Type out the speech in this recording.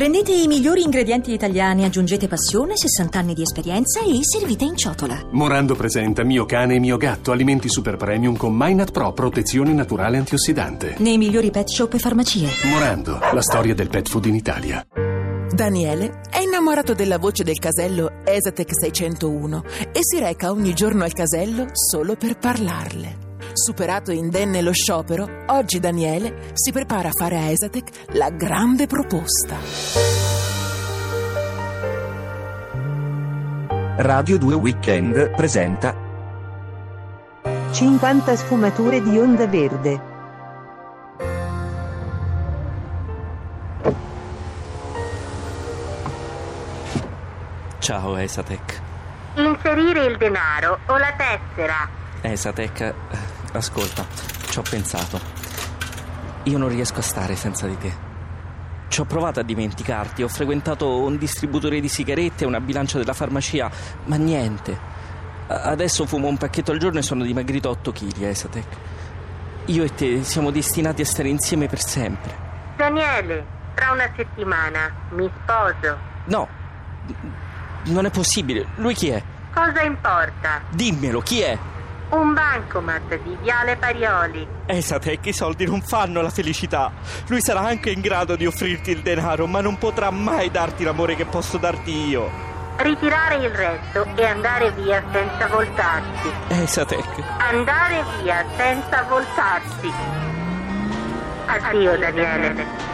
Prendete i migliori ingredienti italiani, aggiungete passione, 60 anni di esperienza e servite in ciotola. Morando presenta Mio cane e mio gatto, alimenti super premium con Minat Pro, protezione naturale antiossidante. Nei migliori pet shop e farmacie. Morando, la storia del pet food in Italia. Daniele è innamorato della voce del casello Esatec 601 e si reca ogni giorno al casello solo per parlarle. Superato indenne lo sciopero, oggi Daniele si prepara a fare a Esatec la grande proposta. Radio 2 Weekend presenta 50 sfumature di onda verde. Ciao Esatec. Inserire il denaro o la tessera. Esatec, eh, ascolta, ci ho pensato. Io non riesco a stare senza di te. Ci ho provato a dimenticarti, ho frequentato un distributore di sigarette e una bilancia della farmacia, ma niente. Adesso fumo un pacchetto al giorno e sono dimagrito 8 kg, Esatec. Io e te siamo destinati a stare insieme per sempre. Daniele, tra una settimana mi sposo. No, non è possibile. Lui chi è? Cosa importa? Dimmelo, chi è? Un bancomat di Viale Parioli. Esatec, i soldi non fanno la felicità. Lui sarà anche in grado di offrirti il denaro, ma non potrà mai darti l'amore che posso darti io. Ritirare il resto e andare via senza voltarsi. Esatec. Andare via senza voltarsi. Addio Daniele.